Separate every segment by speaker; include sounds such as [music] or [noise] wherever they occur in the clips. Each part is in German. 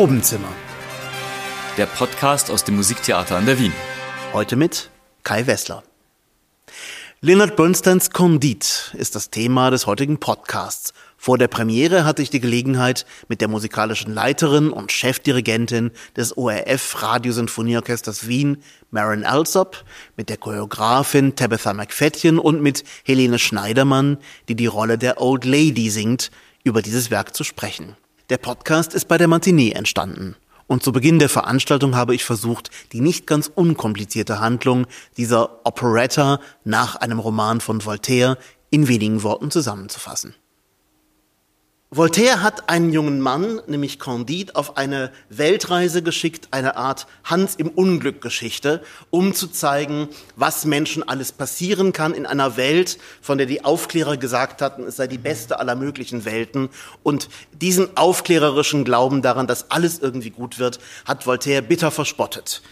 Speaker 1: Probenzimmer.
Speaker 2: Der Podcast aus dem Musiktheater an der Wien.
Speaker 1: Heute mit Kai Wessler. Leonard Bernsteins Candide ist das Thema des heutigen Podcasts. Vor der Premiere hatte ich die Gelegenheit, mit der musikalischen Leiterin und Chefdirigentin des ORF Radiosinfonieorchesters Wien, Maren Alsop, mit der Choreografin Tabitha McFadden und mit Helene Schneidermann, die die Rolle der Old Lady singt, über dieses Werk zu sprechen. Der Podcast ist bei der Matinee entstanden. Und zu Beginn der Veranstaltung habe ich versucht, die nicht ganz unkomplizierte Handlung dieser Operetta nach einem Roman von Voltaire in wenigen Worten zusammenzufassen. Voltaire hat einen jungen Mann, nämlich Candide, auf eine Weltreise geschickt, eine Art Hans im Unglück Geschichte, um zu zeigen, was Menschen alles passieren kann in einer Welt, von der die Aufklärer gesagt hatten, es sei die beste aller möglichen Welten. Und diesen aufklärerischen Glauben daran, dass alles irgendwie gut wird, hat Voltaire bitter verspottet.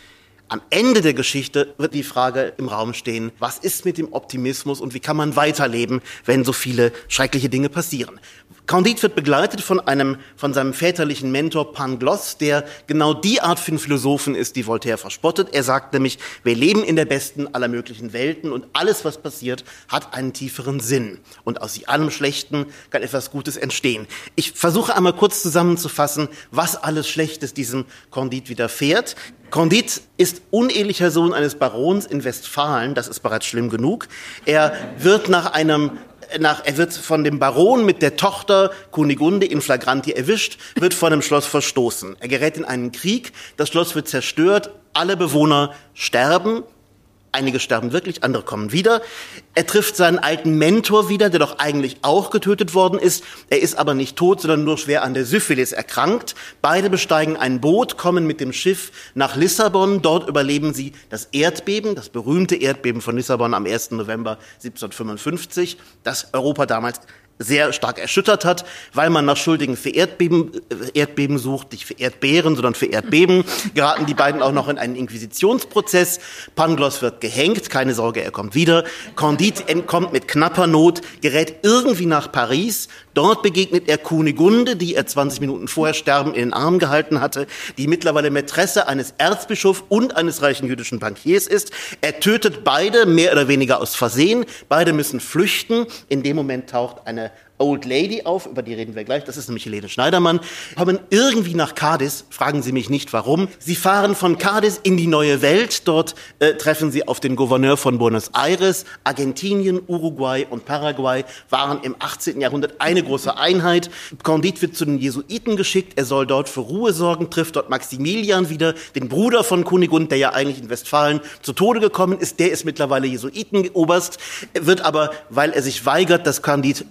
Speaker 1: Am Ende der Geschichte wird die Frage im Raum stehen, was ist mit dem Optimismus und wie kann man weiterleben, wenn so viele schreckliche Dinge passieren. Candide wird begleitet von einem, von seinem väterlichen Mentor Pangloss, der genau die Art von Philosophen ist, die Voltaire verspottet. Er sagt nämlich, wir leben in der besten aller möglichen Welten und alles, was passiert, hat einen tieferen Sinn. Und aus allem Schlechten kann etwas Gutes entstehen. Ich versuche einmal kurz zusammenzufassen, was alles Schlechtes diesem Candide widerfährt. Candide ist unehelicher Sohn eines Barons in Westfalen, das ist bereits schlimm genug. Er wird nach einem nach, er wird von dem Baron mit der Tochter Kunigunde in Flagranti erwischt, wird von dem Schloss verstoßen. Er gerät in einen Krieg, das Schloss wird zerstört, alle Bewohner sterben, Einige sterben wirklich, andere kommen wieder. Er trifft seinen alten Mentor wieder, der doch eigentlich auch getötet worden ist. Er ist aber nicht tot, sondern nur schwer an der Syphilis erkrankt. Beide besteigen ein Boot, kommen mit dem Schiff nach Lissabon. Dort überleben sie das Erdbeben, das berühmte Erdbeben von Lissabon am 1. November 1755, das Europa damals sehr stark erschüttert hat, weil man nach Schuldigen für Erdbeben, äh, Erdbeben sucht, nicht für Erdbeeren, sondern für Erdbeben, [laughs] geraten die beiden auch noch in einen Inquisitionsprozess. Pangloss wird gehängt, keine Sorge, er kommt wieder. Candide entkommt mit knapper Not, gerät irgendwie nach Paris. Dort begegnet er Kunigunde, die er 20 Minuten vorher sterben in den Arm gehalten hatte, die mittlerweile Mätresse eines Erzbischofs und eines reichen jüdischen Bankiers ist. Er tötet beide mehr oder weniger aus Versehen. Beide müssen flüchten. In dem Moment taucht eine Old Lady auf, über die reden wir gleich, das ist nämlich Helene Schneidermann, kommen irgendwie nach Cadiz, fragen Sie mich nicht warum. Sie fahren von Cadiz in die neue Welt, dort äh, treffen Sie auf den Gouverneur von Buenos Aires. Argentinien, Uruguay und Paraguay waren im 18. Jahrhundert eine große Einheit. Candide wird zu den Jesuiten geschickt, er soll dort für Ruhe sorgen, trifft dort Maximilian wieder, den Bruder von Kunigund, der ja eigentlich in Westfalen zu Tode gekommen ist, der ist mittlerweile Jesuitenoberst, wird aber, weil er sich weigert, dass Candide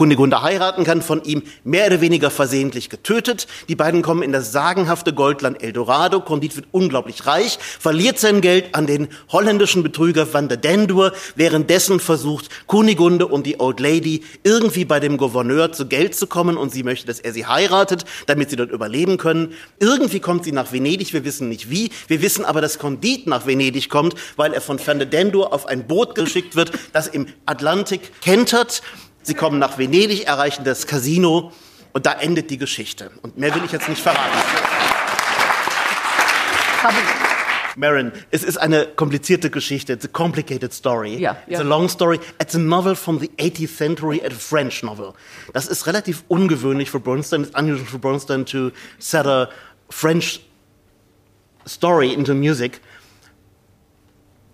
Speaker 1: Kunigunde heiraten kann, von ihm mehr oder weniger versehentlich getötet. Die beiden kommen in das sagenhafte Goldland Eldorado. Condit wird unglaublich reich, verliert sein Geld an den holländischen Betrüger Van der Dendur. Währenddessen versucht Kunigunde und die Old Lady irgendwie bei dem Gouverneur zu Geld zu kommen und sie möchte, dass er sie heiratet, damit sie dort überleben können. Irgendwie kommt sie nach Venedig, wir wissen nicht wie. Wir wissen aber, dass Condit nach Venedig kommt, weil er von Van der Dendur auf ein Boot geschickt wird, das im Atlantik kentert. Sie kommen nach Venedig, erreichen das Casino und da endet die Geschichte. Und mehr will ich jetzt nicht verraten. Marin, es ist eine komplizierte Geschichte. It's a complicated story.
Speaker 3: Ja,
Speaker 1: It's
Speaker 3: ja.
Speaker 1: a long story. It's a novel from the 18th century, a French novel. Das ist relativ ungewöhnlich für Bernstein. It's unusual for Bernstein to set a French story into music.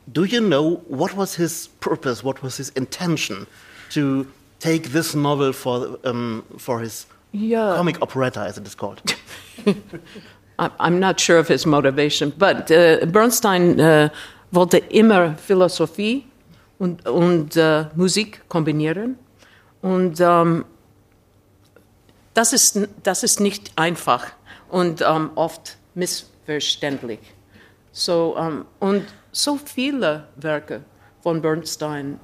Speaker 1: Do you know what was his purpose? What was his intention to take this novel for um, for his
Speaker 3: Yeah.
Speaker 1: comic operetta, as it is called? [laughs]
Speaker 3: I'm not sure of his motivation, but äh, Bernstein äh, wollte immer Philosophie und, und äh, Musik kombinieren. Und ähm, das, ist, das ist nicht einfach und ähm, oft missverständlich. So, ähm, und so viele Werke von Bernstein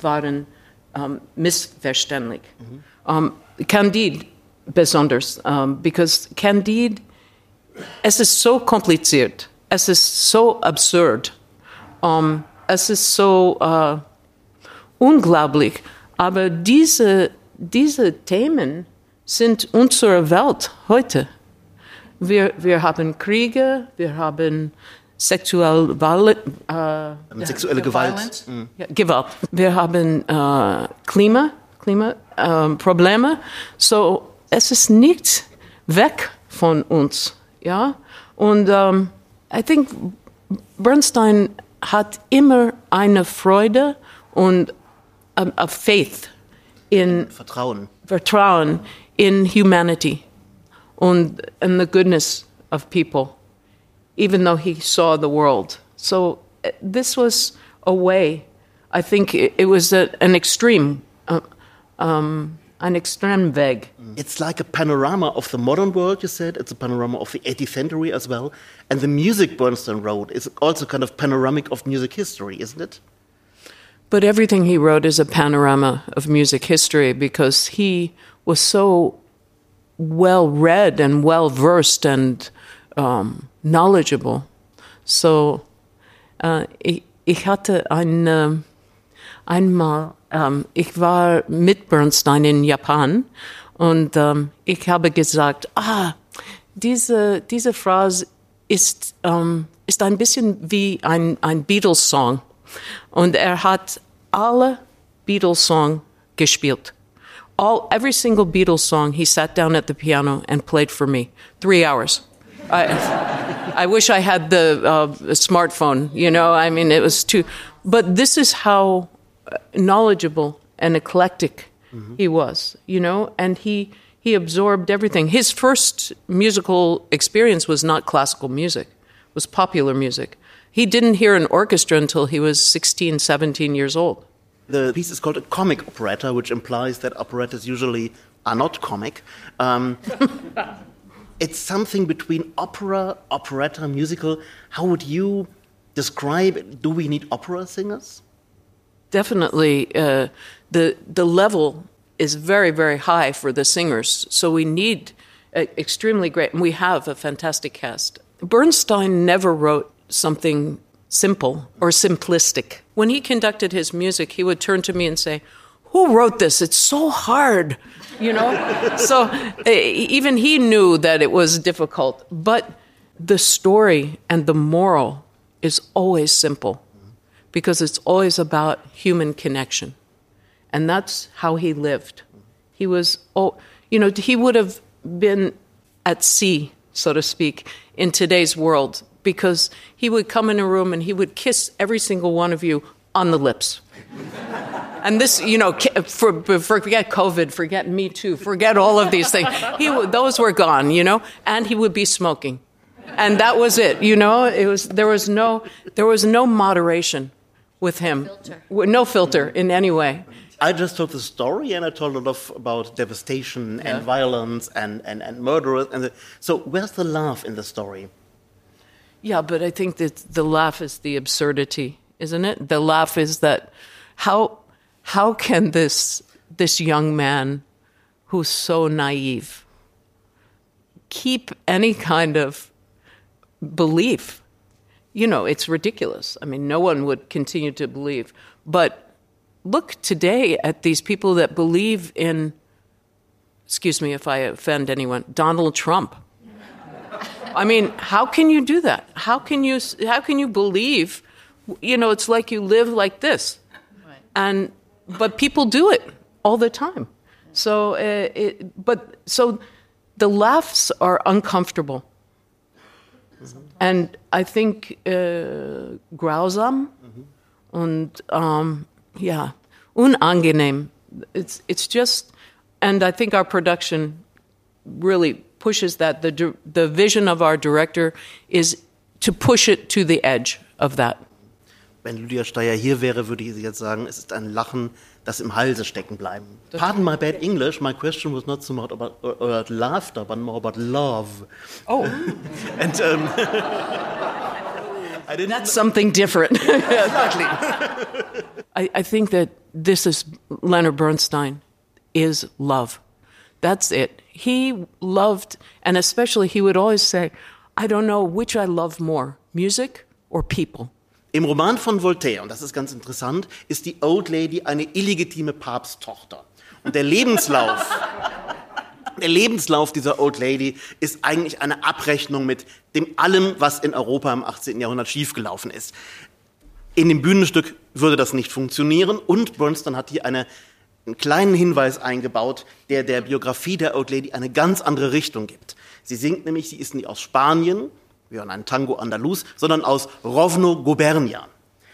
Speaker 3: waren ähm, missverständlich. Ähm, Candide besonders, ähm, because Candide es ist so kompliziert, es ist so absurd, um, es ist so äh, unglaublich. Aber diese, diese Themen sind unsere Welt heute. Wir, wir haben Kriege, wir haben sexuell, äh,
Speaker 1: sexuelle Gewalt.
Speaker 3: Ja, Gewalt. Wir haben äh, Klima, Klima äh, Probleme. So, es ist nicht weg von uns. Ja? Und um, I think Bernstein hat immer eine Freude und a, a faith in
Speaker 1: Vertrauen.
Speaker 3: Vertrauen in humanity and, and the goodness of people, even though he saw the world. So uh, this was a way, I think it, it was a, an extreme, uh, um, an extreme Weg.
Speaker 1: It's like a panorama of the modern world, you said. It's a panorama of the 18th century as well. And the music Bernstein wrote is also kind of panoramic of music history, isn't it?
Speaker 3: But everything he wrote is a panorama of music history because he was so well read and well versed and um, knowledgeable. So uh, ich, ich, hatte ein, einmal, um, ich war mit Bernstein in Japan und um, ich habe gesagt, ah, diese, diese Phrase ist, ist ein bisschen wie ein, ein Beatles-Song. Und er hat alle Beatles-Song gespielt. All, every single Beatles song, he sat down at the piano and played for me. Three hours. I, I wish I had the uh, smartphone, you know, I mean, it was too. But this is how knowledgeable and eclectic mm-hmm. he was, you know, and he, he absorbed everything. His first musical experience was not classical music, it was popular music. He didn't hear an orchestra until he was 16, 17 years old.
Speaker 1: The piece is called a comic operetta, which implies that operettas usually are not comic. Um, [laughs] it's something between opera, operetta, musical. How would you describe? Do we need opera singers?
Speaker 3: Definitely. Uh, the, the level is very, very high for the singers. So we need extremely great, and we have a fantastic cast. Bernstein never wrote something simple or simplistic. When he conducted his music, he would turn to me and say, Who wrote this? It's so hard, you know? so even he knew that it was difficult, but the story and the moral is always simple because it's always about human connection. And that's how he lived. He was, oh, you know, he would have been at sea, so to speak, in today's world because he would come in a room and he would kiss every single one of you on the lips. And this, you know, for, forget COVID, forget Me Too, forget all of these things. He, those were gone, you know, and he would be smoking. And that was it, you know. It was there was no there was no moderation with him, filter. no filter in any way.
Speaker 1: I just told the story and I told a lot about devastation and violence and, and, and murderers. And the, so, where's the laugh in the story?
Speaker 3: Yeah, but I think that the laugh is the absurdity, isn't it? The laugh is that how how can this this young man who's so naive keep any kind of belief? You know, it's ridiculous. I mean, no one would continue to believe. But look today at these people that believe in excuse me if I offend anyone, Donald Trump I mean, how can you do that? How can you how can you believe? You know, it's like you live like this, and but people do it all the time. So, uh, it, but so the laughs are uncomfortable, and I think uh, grausam mm-hmm. and um, yeah, unangenehm. It's it's just, and I think our production really pushes that. The, the vision of our director is to push it to the edge of that.
Speaker 1: Wenn Lydia Steyer hier wäre, würde sie jetzt sagen, es ist ein Lachen, das im Halse stecken bleiben. Pardon my bad English, my question was not so much about, about laughter, but more about love.
Speaker 3: Oh. [laughs]
Speaker 1: and, um, [laughs]
Speaker 3: That's something different. [laughs] exactly. I, I think that this is Leonard Bernstein is love. That's it. He loved, and especially he would always say, I don't know which I love more, music or people.
Speaker 1: Im Roman von Voltaire, und das ist ganz interessant, ist die Old Lady eine illegitime Papsttochter. Und der Lebenslauf [laughs] Der Lebenslauf dieser Old Lady ist eigentlich eine Abrechnung mit dem allem, was in Europa im 18. Jahrhundert schiefgelaufen ist. In dem Bühnenstück würde das nicht funktionieren und Bernstein hat hier eine, einen kleinen Hinweis eingebaut, der der Biografie der Old Lady eine ganz andere Richtung gibt. Sie singt nämlich, sie ist nicht aus Spanien, wie an einem Tango Andalus, sondern aus Rovno Gubernia.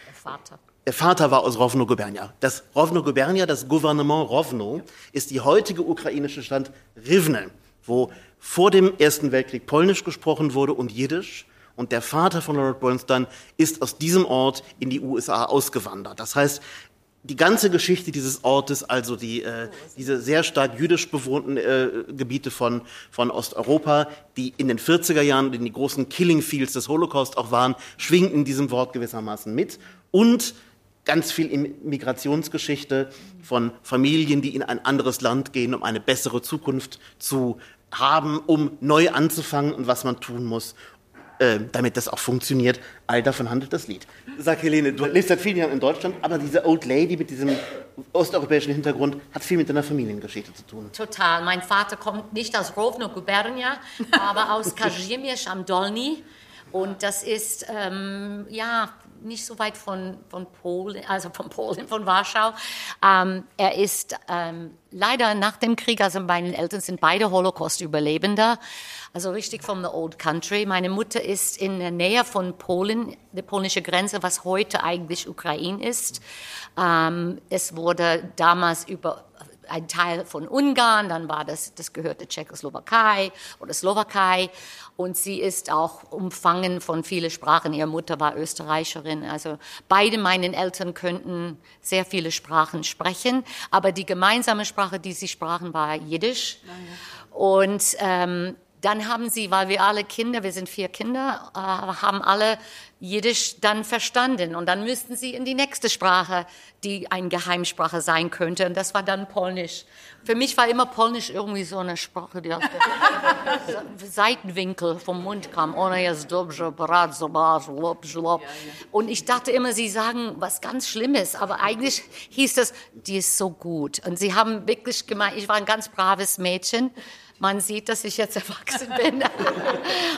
Speaker 4: Der Vater.
Speaker 1: Der Vater war aus Rovno Gubernia. Das Rovno Gubernia, das Gouvernement Rovno, ist die heutige ukrainische Stadt Rivne, wo vor dem Ersten Weltkrieg Polnisch gesprochen wurde und Jiddisch. Und der Vater von Lord Bernstein ist aus diesem Ort in die USA ausgewandert. Das heißt, die ganze Geschichte dieses Ortes, also die, äh, diese sehr stark jüdisch bewohnten äh, Gebiete von, von Osteuropa, die in den 40er Jahren in die großen Killing Fields des Holocaust auch waren, schwingen in diesem Wort gewissermaßen mit. Und ganz viel Migrationsgeschichte von Familien, die in ein anderes Land gehen, um eine bessere Zukunft zu haben, um neu anzufangen und was man tun muss, äh, damit das auch funktioniert. All davon handelt das Lied. Sag Helene, du lebst seit vielen Jahren in Deutschland, aber diese Old Lady mit diesem osteuropäischen Hintergrund hat viel mit deiner Familiengeschichte zu tun.
Speaker 4: Total. Mein Vater kommt nicht aus Rovno Gubernia, aber aus [laughs] Kazimierz am Dolny. Und das ist, ähm, ja, nicht so weit von, von Polen, also von Polen, von Warschau. Ähm, er ist ähm, leider nach dem Krieg, also meine Eltern sind beide Holocaust-Überlebender, also richtig from the old country. Meine Mutter ist in der Nähe von Polen, der polnische Grenze, was heute eigentlich Ukraine ist. Ähm, es wurde damals über ein Teil von Ungarn, dann war das, das gehörte Tschechoslowakei oder Slowakei und sie ist auch umfangen von vielen Sprachen. Ihre Mutter war Österreicherin, also beide meinen Eltern könnten sehr viele Sprachen sprechen, aber die gemeinsame Sprache, die sie sprachen, war Jiddisch. Und ähm, dann haben sie, weil wir alle Kinder, wir sind vier Kinder, äh, haben alle Jiddisch dann verstanden. Und dann müssten sie in die nächste Sprache, die eine Geheimsprache sein könnte. Und das war dann Polnisch. Für mich war immer Polnisch irgendwie so eine Sprache, die aus dem [laughs] Seitenwinkel vom Mund kam. Und ich dachte immer, sie sagen was ganz Schlimmes. Aber eigentlich hieß es, die ist so gut. Und sie haben wirklich gemeint, ich war ein ganz braves Mädchen. Man sieht, dass ich jetzt [laughs] erwachsen bin.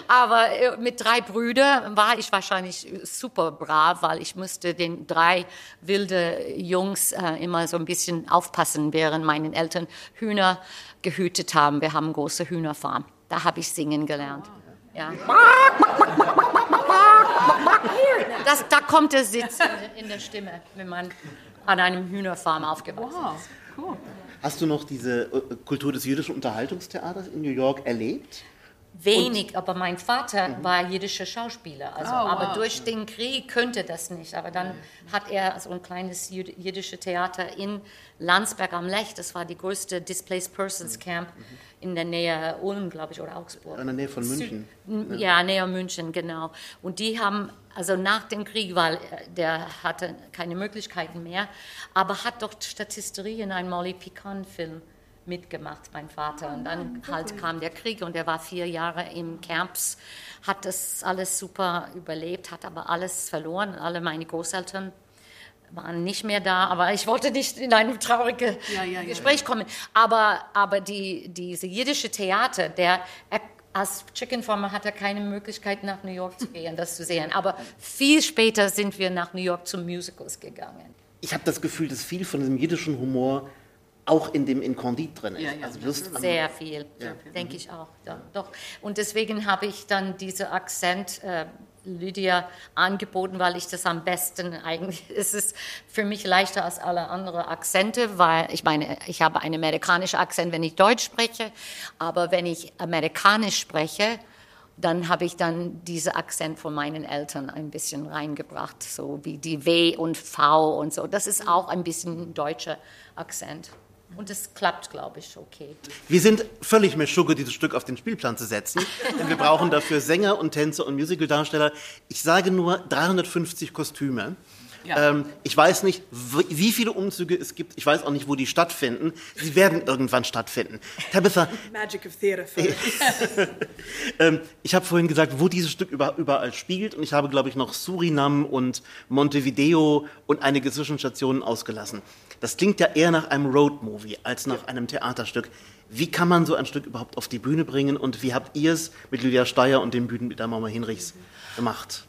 Speaker 4: Aber äh, mit drei Brüdern war ich wahrscheinlich super brav, weil ich musste den drei wilde Jungs äh, immer so ein bisschen aufpassen, während meinen Eltern Hühner gehütet haben. Wir haben große Hühnerfarm. Da habe ich singen gelernt. Ja. Das, da kommt der Sitz in der Stimme, wenn man an einem Hühnerfarm aufgewachsen ist.
Speaker 1: Wow, cool. Hast du noch diese äh, Kultur des jüdischen Unterhaltungstheaters in New York erlebt?
Speaker 4: Wenig, Und, aber mein Vater mhm. war jüdischer Schauspieler. Also, oh, aber durch den Krieg könnte das nicht. Aber dann mhm. hat er so ein kleines jüdisches Theater in Landsberg am Lech. Das war die größte Displaced Persons mhm. Camp mhm. in der Nähe Ulm, glaube ich, oder Augsburg.
Speaker 1: In der Nähe von München.
Speaker 4: Süd, ja, näher München, genau. Und die haben also nach dem Krieg, weil äh, der hatte keine Möglichkeiten mehr, aber hat doch Statisterie in einem Molly Picon-Film mitgemacht, mein Vater. Und dann halt kam der Krieg und er war vier Jahre im Camps, hat das alles super überlebt, hat aber alles verloren. Alle meine Großeltern waren nicht mehr da, aber ich wollte nicht in ein trauriges ja, ja, Gespräch ja, kommen. Aber, aber die, diese jiddische Theater, der als Chicken Farmer hat er keine Möglichkeit, nach New York zu [laughs] gehen, das zu sehen. Aber viel später sind wir nach New York zum Musicals gegangen.
Speaker 1: Ich habe das Gefühl, dass viel von diesem jiddischen Humor auch in dem Inkondit drin ist. Ja, ja.
Speaker 4: Also Sehr viel, ja. denke ich auch. Ja, doch. Und deswegen habe ich dann diese Akzent äh, Lydia angeboten, weil ich das am besten eigentlich, [laughs] ist es für mich leichter als alle anderen Akzente, weil ich meine, ich habe einen amerikanischen Akzent, wenn ich Deutsch spreche, aber wenn ich amerikanisch spreche, dann habe ich dann diesen Akzent von meinen Eltern ein bisschen reingebracht, so wie die W und V und so. Das ist auch ein bisschen ein deutscher Akzent. Und es klappt, glaube ich, okay.
Speaker 1: Wir sind völlig Meschugge, dieses Stück auf den Spielplan zu setzen. denn wir brauchen dafür Sänger und Tänzer und Musicaldarsteller. Ich sage nur 350 Kostüme. Ja. Ähm, ich weiß nicht, wie viele Umzüge es gibt. Ich weiß auch nicht, wo die stattfinden. Sie werden irgendwann stattfinden. Tabitha. [laughs]
Speaker 5: Magic of Theater. [laughs]
Speaker 1: ähm, ich habe vorhin gesagt, wo dieses Stück überall spielt. Und ich habe, glaube ich, noch Surinam und Montevideo und einige Zwischenstationen ausgelassen. Das klingt ja eher nach einem Roadmovie als nach einem Theaterstück. Wie kann man so ein Stück überhaupt auf die Bühne bringen und wie habt ihr es mit Lydia Steyer und dem Bühnen mit der Mama Hinrichs gemacht?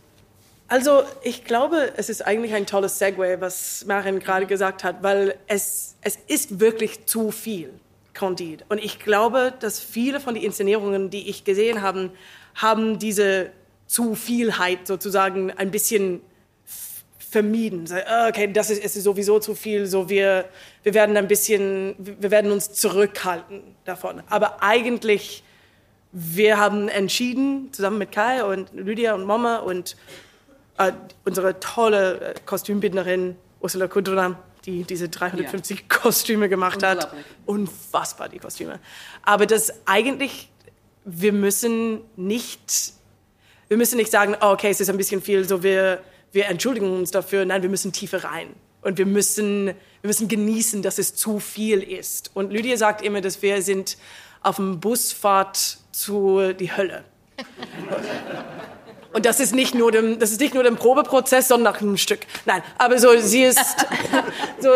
Speaker 5: Also ich glaube, es ist eigentlich ein tolles Segway, was Marin gerade gesagt hat, weil es, es ist wirklich zu viel Candide. Und ich glaube, dass viele von den Inszenierungen, die ich gesehen habe, haben diese zu Vielheit sozusagen ein bisschen vermieden. Ah, okay, das ist, ist sowieso zu viel, so wir, wir werden ein bisschen, wir werden uns zurückhalten davon. Aber eigentlich, wir haben entschieden, zusammen mit Kai und Lydia und Mama und äh, unsere tolle äh, Kostümbildnerin Ursula Kudruna, die diese 350 ja. Kostüme gemacht hat. Unfassbar, die Kostüme. Aber das eigentlich, wir müssen nicht, wir müssen nicht sagen, oh, okay, es ist ein bisschen viel, so wir, wir entschuldigen uns dafür. Nein, wir müssen tiefer rein. Und wir müssen, wir müssen genießen, dass es zu viel ist. Und Lydia sagt immer, dass wir sind auf dem Busfahrt zu die Hölle. [laughs] Und das ist nicht nur dem, das ist nicht nur dem Probeprozess, sondern nach einem Stück. Nein, aber so, sie ist, [laughs] so,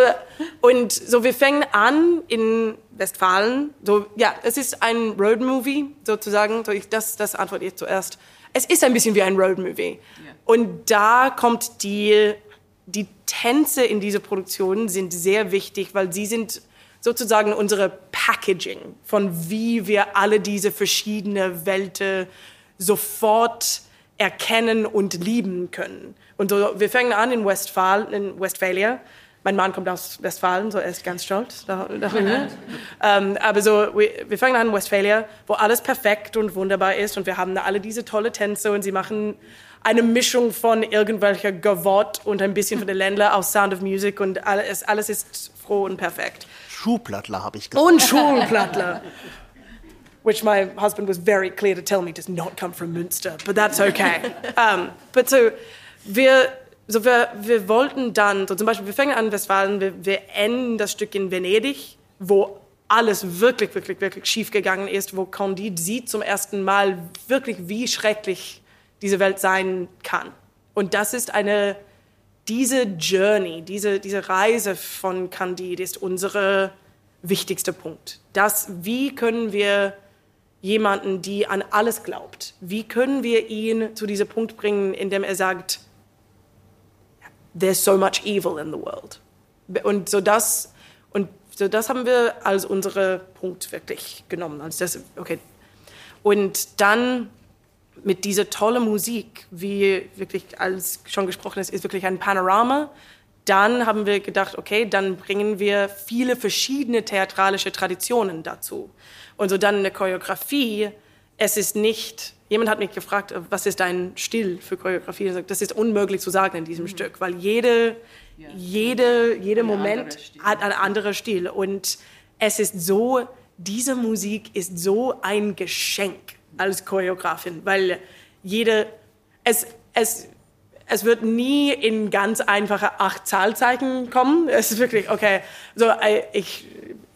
Speaker 5: und so, wir fangen an in Westfalen. So, ja, es ist ein Roadmovie, sozusagen. So, ich, das, das antworte ich zuerst. Es ist ein bisschen wie ein Roadmovie. Ja. Und da kommt die, die Tänze in dieser Produktion sind sehr wichtig, weil sie sind sozusagen unsere Packaging von wie wir alle diese verschiedenen Welten sofort erkennen und lieben können. Und so, wir fangen an in, Westfalen, in Westphalia. Mein Mann kommt aus Westfalen, so er ist ganz stolz darüber. ähm, aber so, wir, wir fangen an in Westphalia, wo alles perfekt und wunderbar ist und wir haben da alle diese tolle Tänze und sie machen eine Mischung von irgendwelcher Gavotte und ein bisschen von der Ländler aus Sound of Music und alles, alles ist froh und perfekt.
Speaker 1: Schuhplattler habe ich gesagt.
Speaker 5: Und Schuhplattler. which my husband was very clear to tell me does not come from Münster, but that's okay. [laughs] um, but so wir, so wir, wir wollten dann, so zum Beispiel, wir fangen an in Westfalen, wir, wir enden das Stück in Venedig, wo alles wirklich, wirklich, wirklich schief gegangen ist, wo Candide sieht zum ersten Mal wirklich, wie schrecklich diese Welt sein kann. Und das ist eine, diese Journey, diese, diese Reise von Candide ist unsere wichtigste Punkt. Das, wie können wir jemanden, die an alles glaubt? Wie können wir ihn zu diesem Punkt bringen, in dem er sagt, there's so much evil in the world? Und so das, und so das haben wir als unsere Punkt wirklich genommen. Als das, okay. Und dann mit dieser tollen Musik, wie wirklich als schon gesprochen ist, ist wirklich ein Panorama. Dann haben wir gedacht, okay, dann bringen wir viele verschiedene theatralische Traditionen dazu. Und so dann in der Choreografie, es ist nicht, jemand hat mich gefragt, was ist dein Stil für Choreografie? Ich sage, das ist unmöglich zu sagen in diesem mhm. Stück, weil jede, ja. jede, jeder Moment hat einen anderen Stil. Und es ist so, diese Musik ist so ein Geschenk als Choreografin, weil jede, es, es, es wird nie in ganz einfache acht Zahlzeichen kommen. Es ist wirklich, okay, so, äh, ich,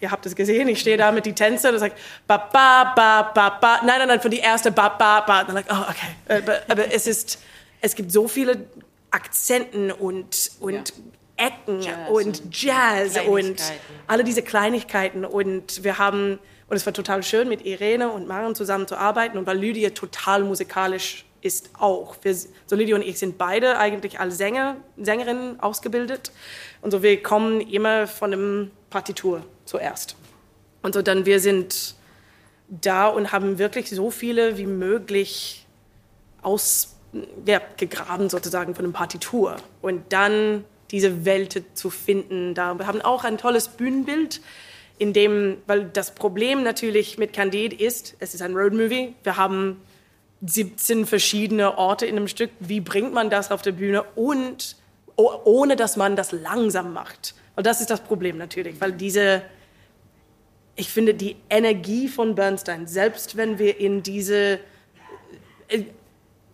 Speaker 5: ihr habt es gesehen, ich stehe da mit die Tänzer und sage, ba, ba, ba, ba, ba. Nein, nein, nein, für die erste ba, ba, ba. Und dann like, oh, okay. Aber, aber, es ist, es gibt so viele Akzenten und, und ja. Ecken Jazz und Jazz und alle diese Kleinigkeiten. Und wir haben, und es war total schön, mit Irene und Maren zusammen zu arbeiten und weil Lydia total musikalisch ist auch. Wir, so Lydia und ich sind beide eigentlich als Sänger, Sängerinnen ausgebildet. Und so wir kommen immer von einem Partitur zuerst. Und so dann wir sind da und haben wirklich so viele wie möglich ausgegraben ja, sozusagen von einem Partitur. Und dann diese Welt zu finden. Da wir haben auch ein tolles Bühnenbild, in dem, weil das Problem natürlich mit Candide ist, es ist ein Roadmovie. Wir haben 17 verschiedene Orte in einem Stück. Wie bringt man das auf der Bühne und ohne dass man das langsam macht? Und das ist das Problem natürlich, weil diese, ich finde, die Energie von Bernstein, selbst wenn wir in diese, äh,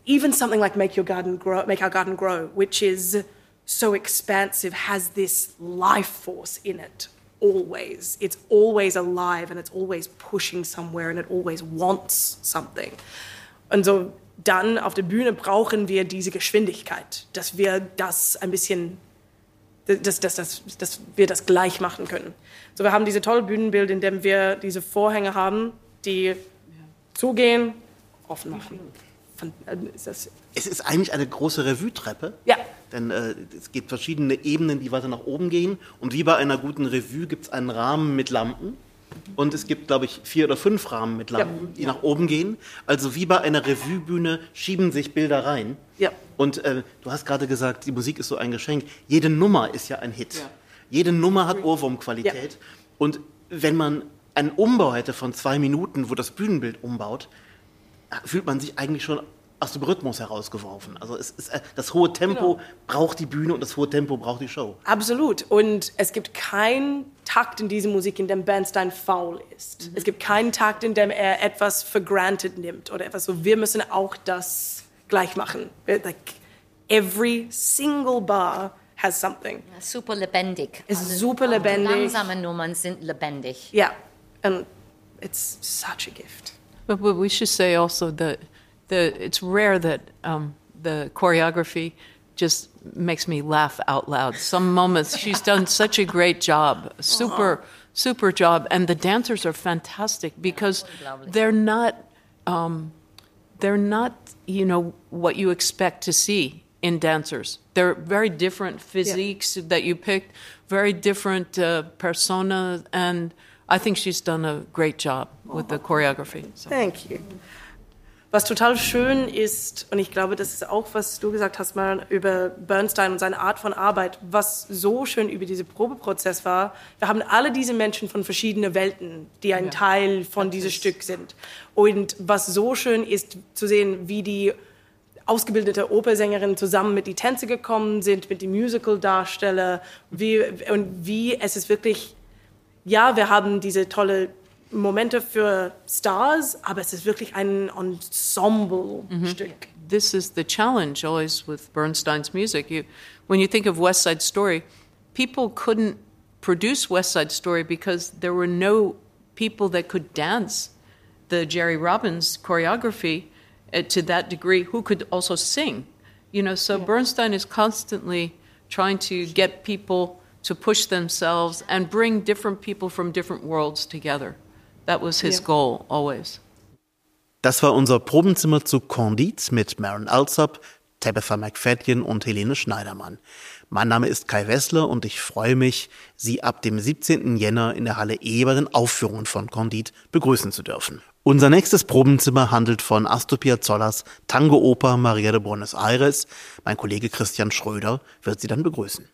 Speaker 5: even something like Make Your Garden Grow, Make Our Garden Grow, which is so expansive, has this life force in it. Always. It's always alive and it's always pushing somewhere and it always wants something. Und so dann auf der Bühne brauchen wir diese Geschwindigkeit, dass wir das ein bisschen dass, dass, dass, dass wir das gleich machen können. So, wir haben diese tolle Bühnenbild, in dem wir diese Vorhänge haben, die zugehen, offen machen. Von, äh, ist das,
Speaker 1: Es ist eigentlich eine große Revue-Treppe.
Speaker 5: Ja.
Speaker 1: Denn äh, es gibt verschiedene Ebenen, die weiter nach oben gehen. Und wie bei einer guten Revue gibt es einen Rahmen mit Lampen. Und es gibt, glaube ich, vier oder fünf Rahmen mit Lampen, die nach oben gehen. Also wie bei einer Revue-Bühne schieben sich Bilder rein.
Speaker 5: Ja.
Speaker 1: Und äh, du hast gerade gesagt, die Musik ist so ein Geschenk. Jede Nummer ist ja ein Hit. Jede Nummer hat Ohrwurmqualität. Und wenn man einen Umbau hätte von zwei Minuten, wo das Bühnenbild umbaut, fühlt man sich eigentlich schon aus dem Rhythmus herausgeworfen. Also es ist, äh, das hohe Tempo braucht die Bühne und das hohe Tempo braucht die Show.
Speaker 5: Absolut. Und es gibt keinen Takt in dieser Musik, in dem Bernstein faul ist. Es gibt keinen Takt, in dem er etwas for granted nimmt oder etwas so. Wir müssen auch das gleich machen. Like every single bar has something.
Speaker 4: Super lebendig.
Speaker 5: Ist
Speaker 4: Also
Speaker 5: super lebendig.
Speaker 4: Langsame Nummern sind lebendig.
Speaker 5: Yeah, and it's such a gift.
Speaker 3: But, but we should say also that the it's rare that um, the choreography just makes me laugh out loud. Some moments she's [laughs] done such a great job, super super job, and the dancers are fantastic because they're not um, they're not you know what you expect to see in dancers. They're very different physiques that you picked, very different uh, persona, and I think she's done a great job with the choreography. So.
Speaker 5: Thank you. Was total schön ist, und ich glaube, das ist auch, was du gesagt hast, mal über Bernstein und seine Art von Arbeit, was so schön über diesen Probeprozess war. Wir haben alle diese Menschen von verschiedenen Welten, die ein Teil von diesem Stück sind. Und was so schön ist, zu sehen, wie die ausgebildete Opernsängerin zusammen mit die Tänze gekommen sind, mit den Musical-Darsteller, wie, und wie es ist wirklich ja, wir haben diese tolle Momente für Stars, aber es ist wirklich ein Ensemble-Stück.
Speaker 3: this is the challenge always with Bernstein's music. You, when you think of West Side Story, people couldn't produce West Side Story because there were no people that could dance the Jerry Robbins choreography uh, to that degree who could also sing. You know, so Bernstein is constantly trying to get people to push themselves and bring different people from different worlds together. That was his
Speaker 5: Yeah.
Speaker 3: goal always.
Speaker 1: Das war unser Probenzimmer zu Candide mit Maren Alsop, Tabitha McFadden und Helene Schneidermann. Mein Name ist Kai Wessler und ich freue mich, Sie ab dem 17. Jänner in der Halle E bei den Aufführungen von Candide begrüßen zu dürfen. Unser nächstes Probenzimmer handelt von Astor Piazzollars Tango-Oper Maria de Buenos Aires. Mein Kollege Christian Schröder wird Sie dann begrüßen.